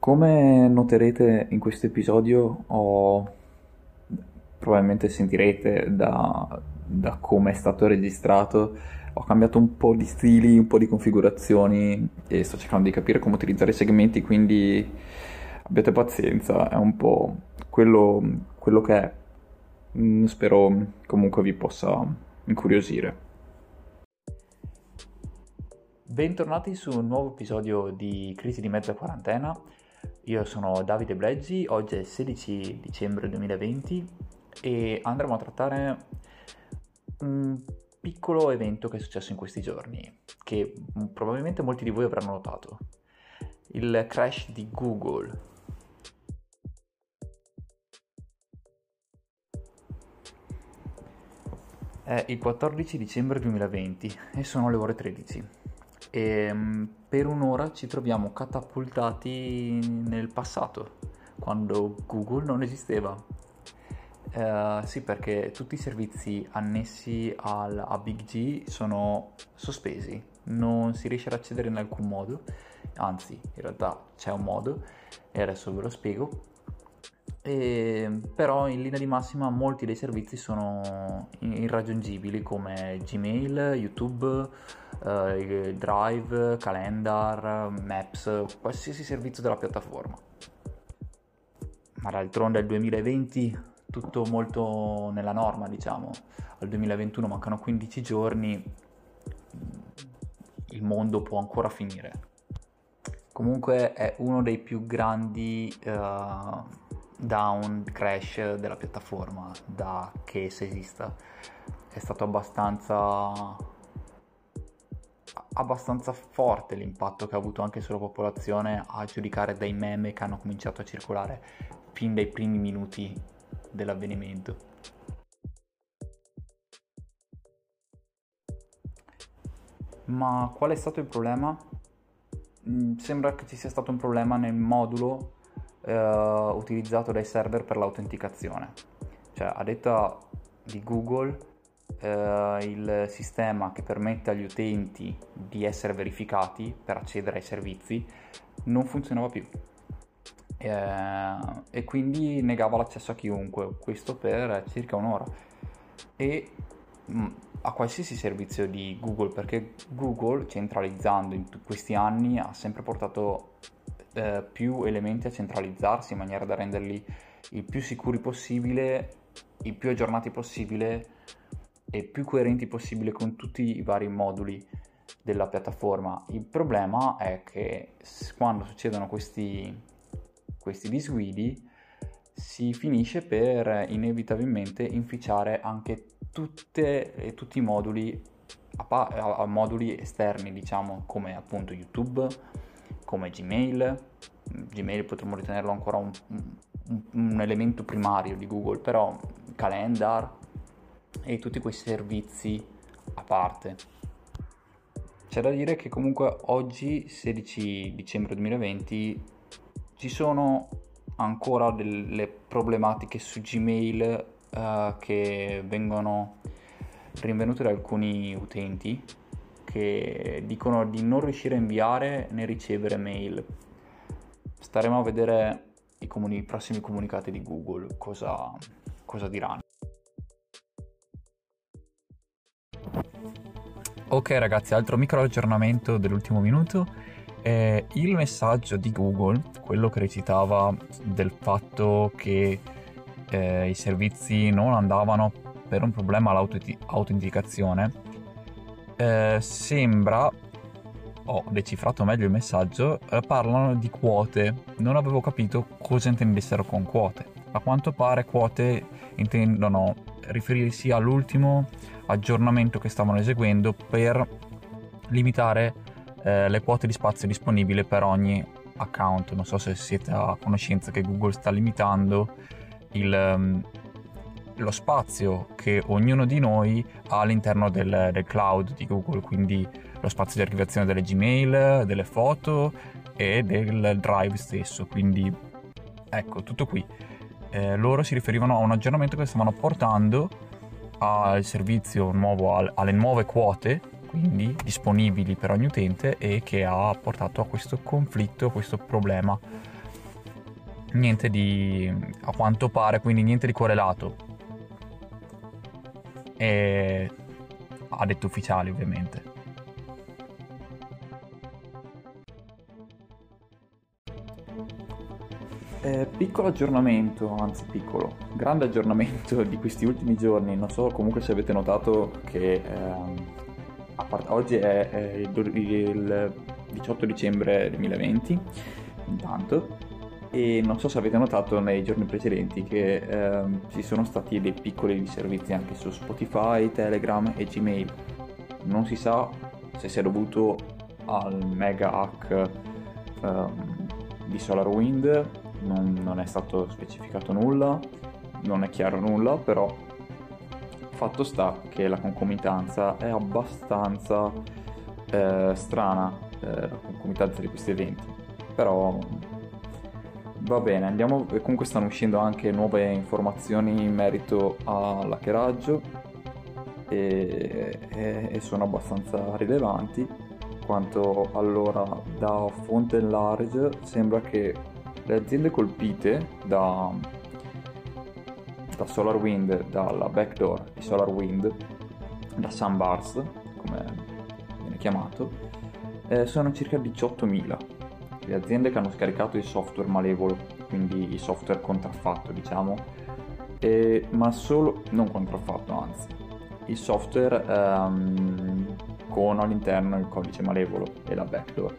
Come noterete in questo episodio ho probabilmente sentirete da, da come è stato registrato ho cambiato un po' di stili, un po' di configurazioni e sto cercando di capire come utilizzare i segmenti, quindi abbiate pazienza, è un po' quello, quello che è. Mm, spero comunque vi possa incuriosire. Bentornati su un nuovo episodio di Crisi di mezza quarantena. Io sono Davide Bleggi, oggi è il 16 dicembre 2020 e andremo a trattare un piccolo evento che è successo in questi giorni, che probabilmente molti di voi avranno notato. Il crash di Google. È il 14 dicembre 2020 e sono le ore 13 e mm, per un'ora ci troviamo catapultati nel passato, quando Google non esisteva. Uh, sì, perché tutti i servizi annessi al, a Big G sono sospesi, non si riesce ad accedere in alcun modo, anzi in realtà c'è un modo e adesso ve lo spiego. E, però in linea di massima molti dei servizi sono irraggiungibili come Gmail, YouTube, eh, Drive, Calendar, Maps, qualsiasi servizio della piattaforma. Ma d'altronde è il 2020 tutto molto nella norma, diciamo. Al 2021 mancano 15 giorni, il mondo può ancora finire. Comunque è uno dei più grandi uh, down crash della piattaforma da che esista. È stato abbastanza abbastanza forte l'impatto che ha avuto anche sulla popolazione a giudicare dai meme che hanno cominciato a circolare fin dai primi minuti dell'avvenimento. Ma qual è stato il problema? Mm, sembra che ci sia stato un problema nel modulo eh, utilizzato dai server per l'autenticazione. Cioè, a detta di Google, eh, il sistema che permette agli utenti di essere verificati per accedere ai servizi non funzionava più. Eh, e quindi negava l'accesso a chiunque, questo per circa un'ora. E mh, mm, a qualsiasi servizio di Google, perché Google centralizzando in t- questi anni ha sempre portato eh, più elementi a centralizzarsi in maniera da renderli il più sicuri possibile, il più aggiornati possibile e più coerenti possibile con tutti i vari moduli della piattaforma. Il problema è che quando succedono questi, questi disguidi si finisce per inevitabilmente inficiare anche tutte tutti i moduli a, a, a, moduli esterni, diciamo, come appunto YouTube, come Gmail. Gmail potremmo ritenerlo ancora un, un, un elemento primario di Google, però Calendar, e tutti quei servizi a parte. C'è da dire che comunque oggi, 16 dicembre 2020, ci sono ancora delle problematiche su Gmail uh, che vengono rinvenute da alcuni utenti che dicono di non riuscire a inviare né ricevere mail. Staremo a vedere i, comuni- i prossimi comunicati di Google cosa, cosa diranno. Ok ragazzi, altro micro aggiornamento dell'ultimo minuto. Eh, il messaggio di Google, quello che recitava del fatto che eh, i servizi non andavano per un problema all'autenticazione, eh, sembra, ho decifrato meglio il messaggio, eh, parlano di quote. Non avevo capito cosa intendessero con quote. A quanto pare quote intendono riferirsi all'ultimo aggiornamento che stavano eseguendo per limitare eh, le quote di spazio disponibile per ogni account. Non so se siete a conoscenza che Google sta limitando il, um, lo spazio che ognuno di noi ha all'interno del, del, cloud di Google, quindi lo spazio di archiviazione delle Gmail, delle foto e del drive stesso. Quindi ecco, tutto qui. Eh, loro si riferivano a un aggiornamento che stavano portando al servizio nuovo, alle nuove quote, quindi disponibili per ogni utente e che ha portato a questo conflitto, a questo problema niente di a quanto pare, quindi niente di correlato. E ha detto ufficiali ovviamente. Eh, piccolo aggiornamento, anzi piccolo, grande aggiornamento di questi ultimi giorni. Non so comunque se avete notato che ehm, part- oggi è, è il, il 18 dicembre 2020, intanto, e non so se avete notato nei giorni precedenti che ehm, ci sono stati dei piccoli servizi anche su Spotify, Telegram e Gmail. Non si sa se sia dovuto al mega hack ehm, di SolarWind non, non è stato specificato nulla, non è chiaro nulla, però fatto sta che la concomitanza è abbastanza eh, strana, eh, la concomitanza di questi eventi, però va bene, andiamo, comunque stanno uscendo anche nuove informazioni in merito all'hackeraggio e, e, e sono abbastanza rilevanti. Quanto allora da fonte large sembra che le aziende colpite da, da SolarWind, dalla backdoor di SolarWind, da Sunburst, come viene chiamato, eh, sono circa 18.000 le aziende che hanno scaricato il software malevolo, quindi il software contraffatto, diciamo, e, ma solo, non contraffatto, anzi, il software ehm, con all'interno il codice malevolo e la backdoor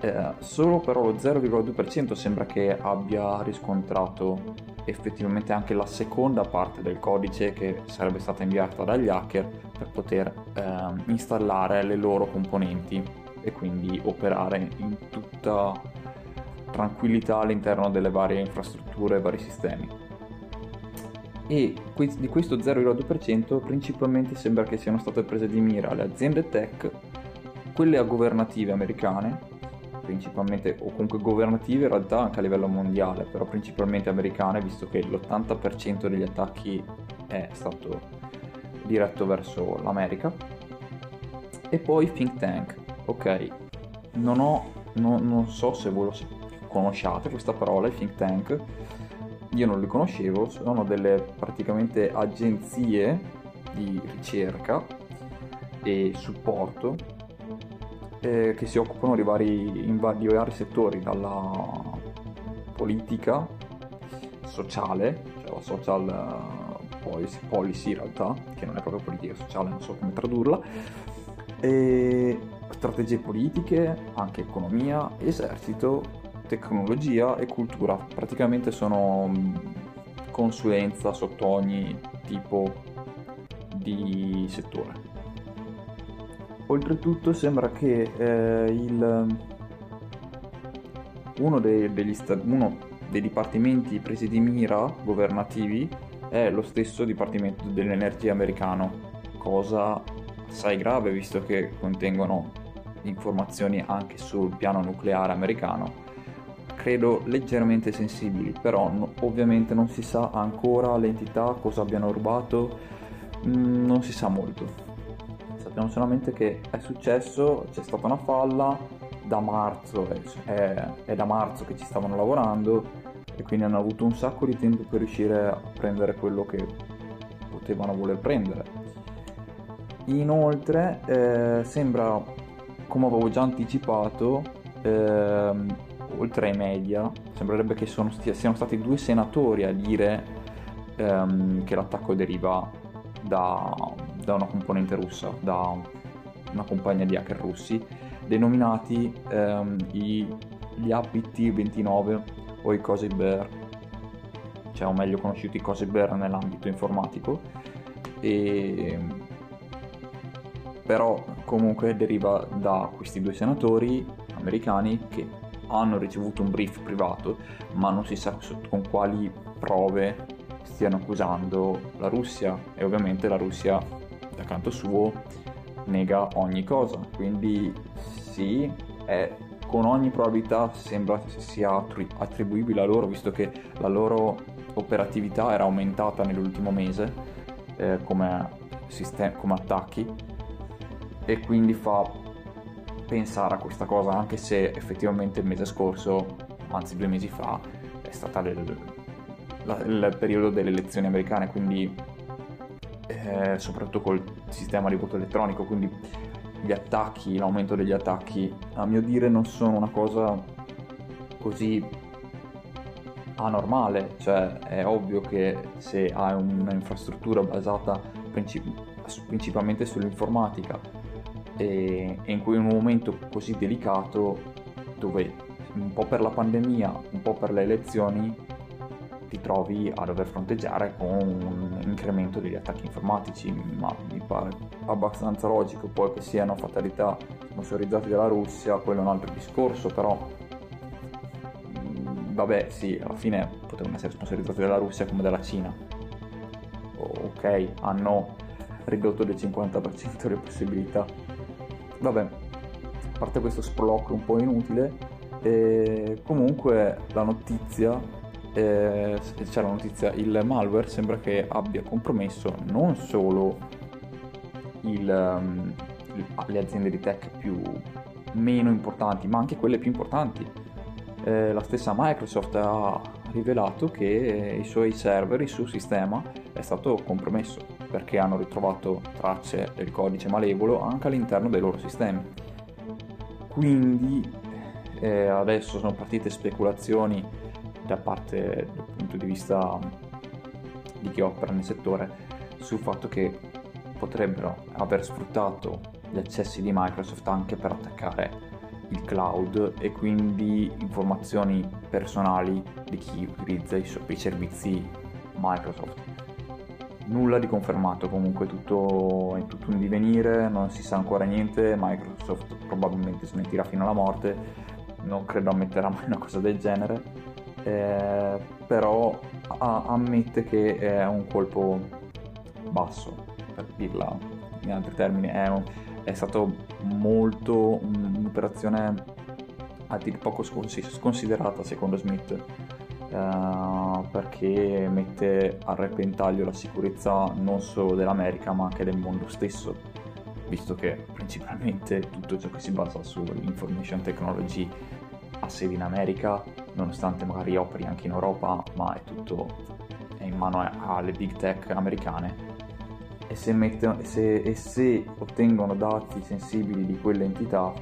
eh, solo però lo 0,2% sembra che abbia riscontrato effettivamente anche la seconda parte del codice che sarebbe stata inviata dagli hacker per poter eh, installare le loro componenti e quindi operare in tutta tranquillità all'interno delle varie infrastrutture e vari sistemi. E di questo 0,2% principalmente sembra che siano state prese di mira le aziende tech, quelle governative americane principalmente, o comunque governative in realtà anche a livello mondiale, però principalmente americane, visto che l'80% degli attacchi è stato diretto verso l'America. E poi think tank, ok, non, ho, no, non so se voi lo conosciate questa parola, i think tank, io non li conoscevo, sono delle praticamente agenzie di ricerca e supporto eh, che si occupano di vari, in vari, di vari settori, dalla politica, sociale, cioè la social policy, policy in realtà, che non è proprio politica sociale, non so come tradurla, e strategie politiche, anche economia, esercito, tecnologia e cultura. Praticamente sono mm, consulenza sotto ogni tipo di settore. Oltretutto sembra che eh, il, uno, dei, degli, uno dei dipartimenti presi di mira governativi è lo stesso dipartimento dell'energia americano, cosa assai grave visto che contengono informazioni anche sul piano nucleare americano. Credo leggermente sensibili, però no, ovviamente non si sa ancora l'entità, cosa abbiano rubato, mh, mm, non si sa molto sappiamo solamente che è successo, c'è stata una falla, da marzo, è, è da marzo che ci stavano lavorando e quindi hanno avuto un sacco di tempo per riuscire a prendere quello che potevano voler prendere. Inoltre eh, sembra, come avevo già anticipato, ehm, oltre ai media, sembrerebbe che sono, siano stati due senatori a dire ehm, che l'attacco deriva da, da una componente russa, da una compagnia di hacker russi, denominati ehm, i, gli APT-29 o i Cozy Bear, cioè o meglio conosciuti Cozy Bear nell'ambito informatico, e, però comunque deriva da questi due senatori americani che hanno ricevuto un brief privato, ma non si sa con quali prove stiano accusando la Russia e ovviamente la Russia da canto suo nega ogni cosa, quindi sì, è, con ogni probabilità sembra sia attribuibile a loro, visto che la loro operatività era aumentata nell'ultimo mese eh, come, sistem- come attacchi. E quindi fa pensare a questa cosa, anche se effettivamente il mese scorso, anzi due mesi fa, è la, il periodo delle elezioni americane, quindi eh, soprattutto col sistema di voto elettronico, quindi gli attacchi, l'aumento degli attacchi, a mio dire non sono una cosa così anormale, cioè è ovvio che se hai un'infrastruttura basata princip- principalmente sull'informatica e, e in cui in un momento così delicato dove un po' per la pandemia, un po' per le elezioni ti trovi a dover fronteggiare con un incremento degli attacchi informatici, ma mi pare abbastanza logico poi che siano fatalità sponsorizzati dalla Russia, quello è un altro discorso, però mm, vabbè sì, alla fine potevano essere sponsorizzati dalla Russia come dalla Cina. Ok, hanno ridotto del 50% le possibilità. Vabbè, a parte questo sproloquio un po' inutile, e comunque la notizia eh, c'è la notizia, il malware sembra che abbia compromesso non solo il, um, le aziende di tech più meno importanti, ma anche quelle più importanti. Eh, la stessa Microsoft ha rivelato che i suoi server, il suo sistema è stato compromesso perché hanno ritrovato tracce del codice malevolo anche all'interno dei loro sistemi. Quindi eh, adesso sono partite speculazioni da parte dal punto di vista di chi opera nel settore sul fatto che potrebbero aver sfruttato gli accessi di Microsoft anche per attaccare il cloud e quindi informazioni personali di chi utilizza i, i servizi Microsoft. Nulla di confermato, comunque tutto, è tutto un divenire, non si sa ancora niente, Microsoft probabilmente smentirà fino alla morte, non credo ammetterà mai una cosa del genere, eh, però a- ammette che è un colpo basso, per dirla in altri termini, è, un, è stato molto un'operazione a dir poco sconsiderata secondo Smith. Eh, perché mette a repentaglio la sicurezza non solo dell'America ma anche del mondo stesso visto che principalmente tutto ciò che si basa sull'information technology ha sede in America nonostante magari operi anche in Europa, ma è tutto è in mano alle big tech americane. E se, mettono, se, e se ottengono dati sensibili di quelle entità,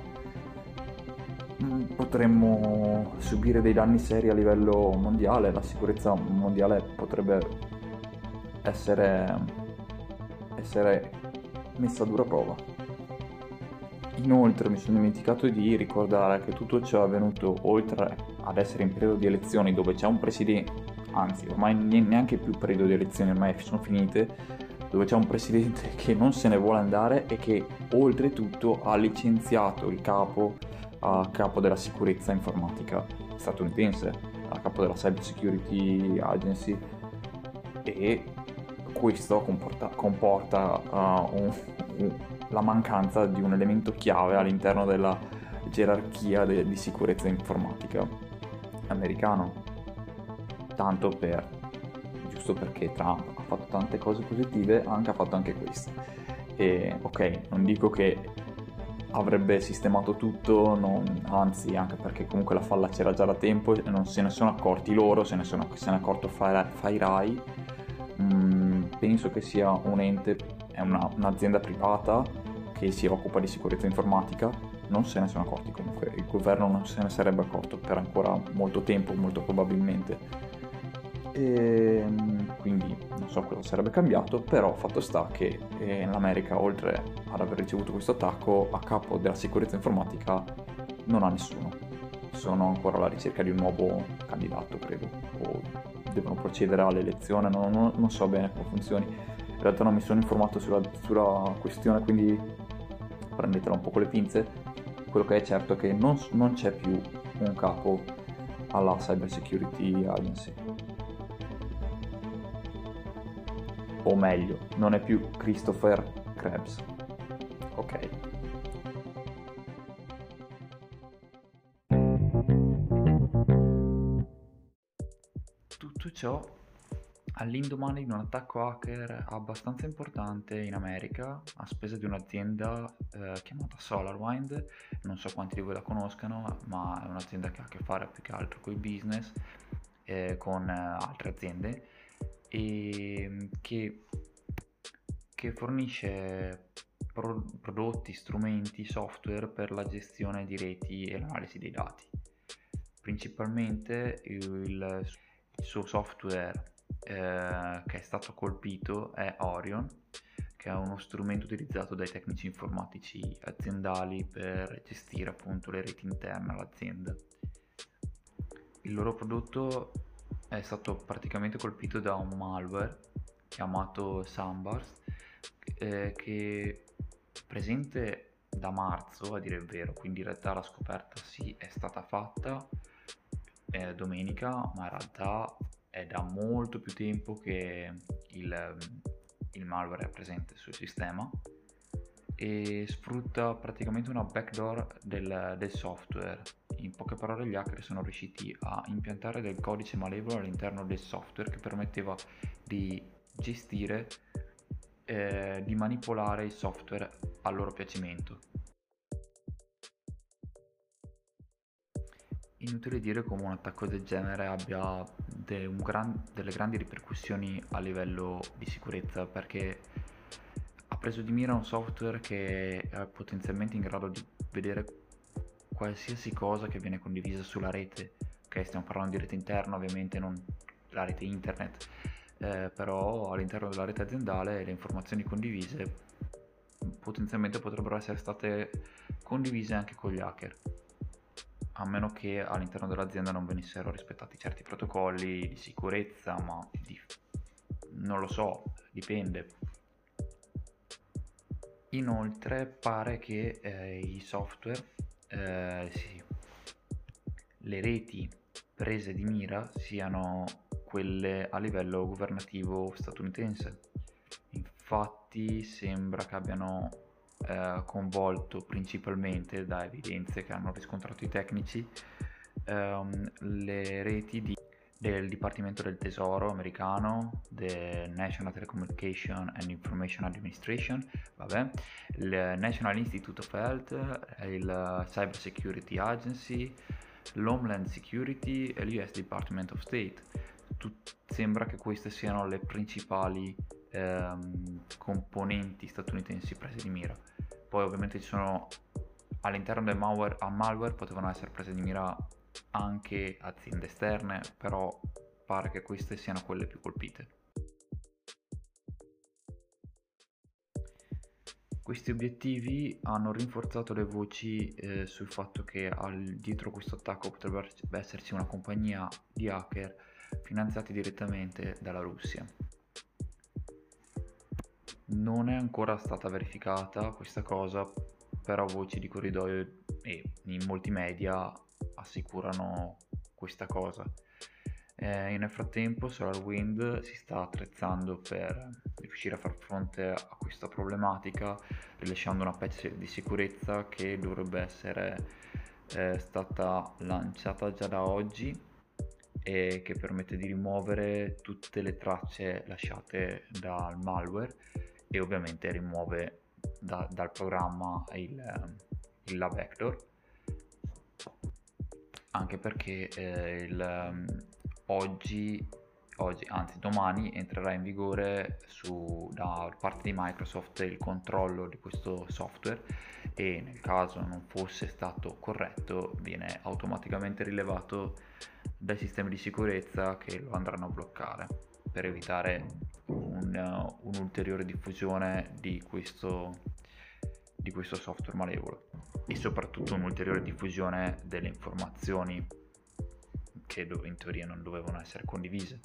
mm, potremmo subire dei danni seri a livello mondiale. La sicurezza mondiale potrebbe essere, essere messa a dura prova. Inoltre mi sono dimenticato di ricordare che tutto ciò è avvenuto oltre ad essere in periodo di elezioni dove c'è un presidente, anzi ormai neanche più periodo di elezioni, ormai sono finite, dove c'è un presidente che non se ne vuole andare e che oltretutto ha licenziato il capo a capo della sicurezza informatica statunitense, a capo della Cyber Security Agency. E questo comporta, comporta uh, un, un, la mancanza di un elemento chiave all'interno della gerarchia de, di sicurezza informatica americano. Tanto per, giusto perché Trump ha fatto tante cose positive, anche ha fatto anche questo. E ok, non dico che avrebbe sistemato tutto, non, anzi anche perché comunque la falla c'era già da tempo e non se ne sono accorti loro, se ne, sono, se ne è accorto FireEye. Mm, penso che sia un ente, è una, un'azienda privata che si occupa di sicurezza informatica, non se ne sono accorti comunque, il governo non se ne sarebbe accorto per ancora molto tempo, molto probabilmente. E ehm, quindi non so cosa sarebbe cambiato, però fatto sta che eh, in America, oltre ad aver ricevuto questo attacco, a capo della sicurezza informatica non ha nessuno. Sono ancora alla ricerca di un nuovo candidato, credo, o devono procedere all'elezione, non, non, non so bene come funzioni. Realtà non mi sono informato sulla, sulla questione, quindi prendetela un po' con le pinze. Quello che è certo è che non, non c'è più un capo alla Cyber Security Agency. O meglio, non è più Christopher Krebs. Ok. Tutto ciò all'indomani di un attacco hacker abbastanza importante in America a spese di un'azienda eh, chiamata SolarWind, non so quanti di voi la conoscano, ma è un'azienda che ha a che fare più che altro con il business eh, con altre aziende e mm, che, che fornisce pro- prodotti, strumenti, software per la gestione di reti e l'analisi dei dati. Principalmente il, il suo software eh, che è stato colpito è Orion, che è uno strumento utilizzato dai tecnici informatici aziendali per gestire appunto le reti interne all'azienda. Il loro prodotto è stato praticamente colpito da un malware chiamato Sambars eh, che presente da marzo a dire il vero, quindi in realtà la scoperta sì è stata fatta eh, domenica, ma in realtà è da molto più tempo che il, il malware è presente sul sistema e sfrutta praticamente una backdoor del, del, software. In poche parole gli hacker sono riusciti a impiantare del codice malevolo all'interno del software che permetteva di gestire, eh, di manipolare il software a loro piacimento. Inutile dire come un attacco del genere abbia de gran, delle grandi ripercussioni a livello di sicurezza perché ha preso di mira un software che è potenzialmente in grado di vedere qualsiasi cosa che viene condivisa sulla rete. Ok, stiamo parlando di rete interna, ovviamente non la rete internet, eh, però all'interno della rete aziendale le informazioni condivise potenzialmente potrebbero essere state condivise anche con gli hacker a meno che all'interno dell'azienda non venissero rispettati certi protocolli di sicurezza, ma di... non lo so, dipende. Inoltre pare che eh, i software, eh, sì, le reti prese di mira siano quelle a livello governativo statunitense. Infatti sembra che abbiano eh, coinvolto principalmente da evidenze che hanno riscontrato i tecnici ehm, le reti di, del Dipartimento del Tesoro americano, del National Telecommunication and Information Administration, vabbè, il National Institute of Health, il Cyber Security Agency, l'Homeland Security e l'US Department of State. Tut- sembra che queste siano le principali ehm, componenti statunitensi prese di mira. Poi ovviamente ci sono all'interno del malware, a malware potevano essere prese di mira anche aziende esterne, però pare che queste siano quelle più colpite. Questi obiettivi hanno rinforzato le voci eh, sul fatto che al, dietro questo attacco potrebbe esserci una compagnia di hacker finanziati direttamente dalla Russia. Non è ancora stata verificata questa cosa, però voci di corridoio e in molti media assicurano questa cosa. Eh, nel frattempo SolarWind si sta attrezzando per riuscire a far fronte a questa problematica rilasciando una patch di sicurezza che dovrebbe essere eh, stata lanciata già da oggi e che permette di rimuovere tutte le tracce lasciate dal malware e ovviamente rimuove da, dal programma il, il la vector. Anche perché eh, il, um, oggi, oggi, anzi domani entrerà in vigore su, da parte di Microsoft il controllo di questo software e nel caso non fosse stato corretto viene automaticamente rilevato dai sistemi di sicurezza che lo andranno a bloccare per evitare un'ulteriore diffusione di questo, di questo software malevolo e soprattutto un'ulteriore diffusione delle informazioni che in teoria non dovevano essere condivise.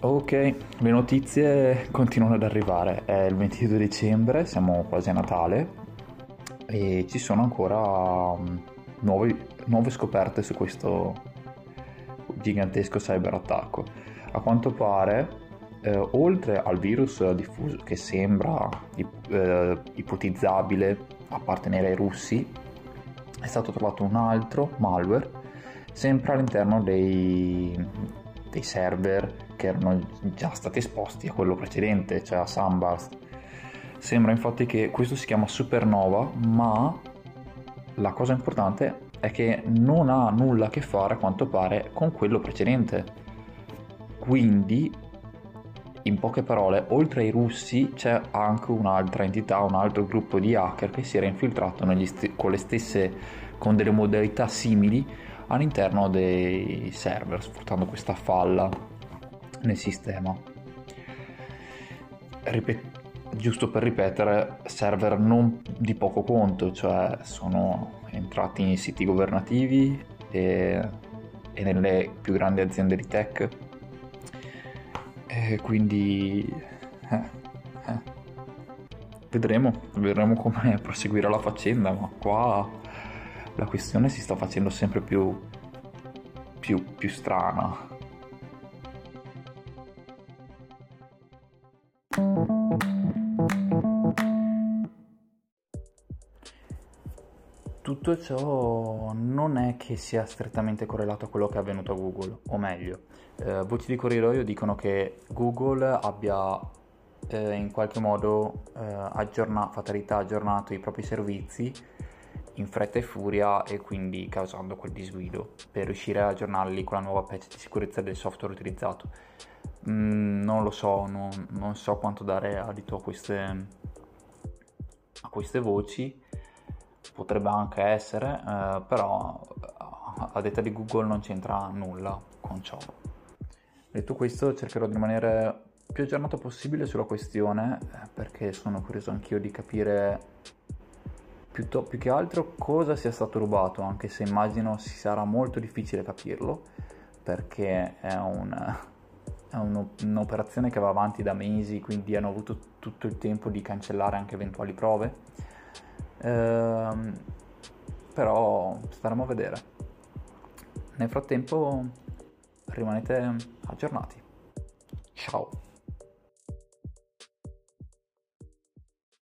Ok, le notizie continuano ad arrivare, è il 22 dicembre, siamo quasi a Natale e ci sono ancora um, nuovi, nuove scoperte su questo gigantesco cyberattacco. A quanto pare, eh, oltre al virus diffuso che sembra eh, ipotizzabile appartenere ai russi, è stato trovato un altro malware sempre all'interno dei, dei server che erano già stati esposti a quello precedente, cioè a Sunburst. Sembra infatti che questo si chiama Supernova, ma la cosa importante è che non ha nulla a che fare a quanto pare con quello precedente. Quindi, in poche parole, oltre ai russi c'è anche un'altra entità, un altro gruppo di hacker che si era infiltrato st- con stesse, con delle modalità simili all'interno dei server, sfruttando questa falla nel sistema. Ripet- giusto per ripetere, server non di poco conto, cioè sono entrati in siti governativi e, e nelle più grandi aziende di tech. E quindi eh, eh. vedremo, vedremo come proseguirà la faccenda, ma qua la questione si sta facendo sempre più, più, più strana. Tutto ciò non è che sia strettamente correlato a quello che è avvenuto a Google, o meglio, eh, voci di corridoio dicono che Google abbia eh, in qualche modo eh, aggiorna- fatalità aggiornato i propri servizi in fretta e furia e quindi causando quel disguido per riuscire a aggiornarli con la nuova patch di sicurezza del software utilizzato. Mm, non lo so, non, non, so quanto dare adito a queste, a queste voci potrebbe anche essere, eh, però a detta di Google non c'entra nulla con ciò. Detto questo cercherò di rimanere più aggiornato possibile sulla questione eh, perché sono curioso anch'io di capire più, to- più che altro cosa sia stato rubato, anche se immagino si sarà molto difficile capirlo perché è, un, è un, un'operazione che va avanti da mesi, quindi hanno avuto tutto il tempo di cancellare anche eventuali prove Ehm, però staremo a vedere. Nel frattempo rimanete aggiornati. Ciao.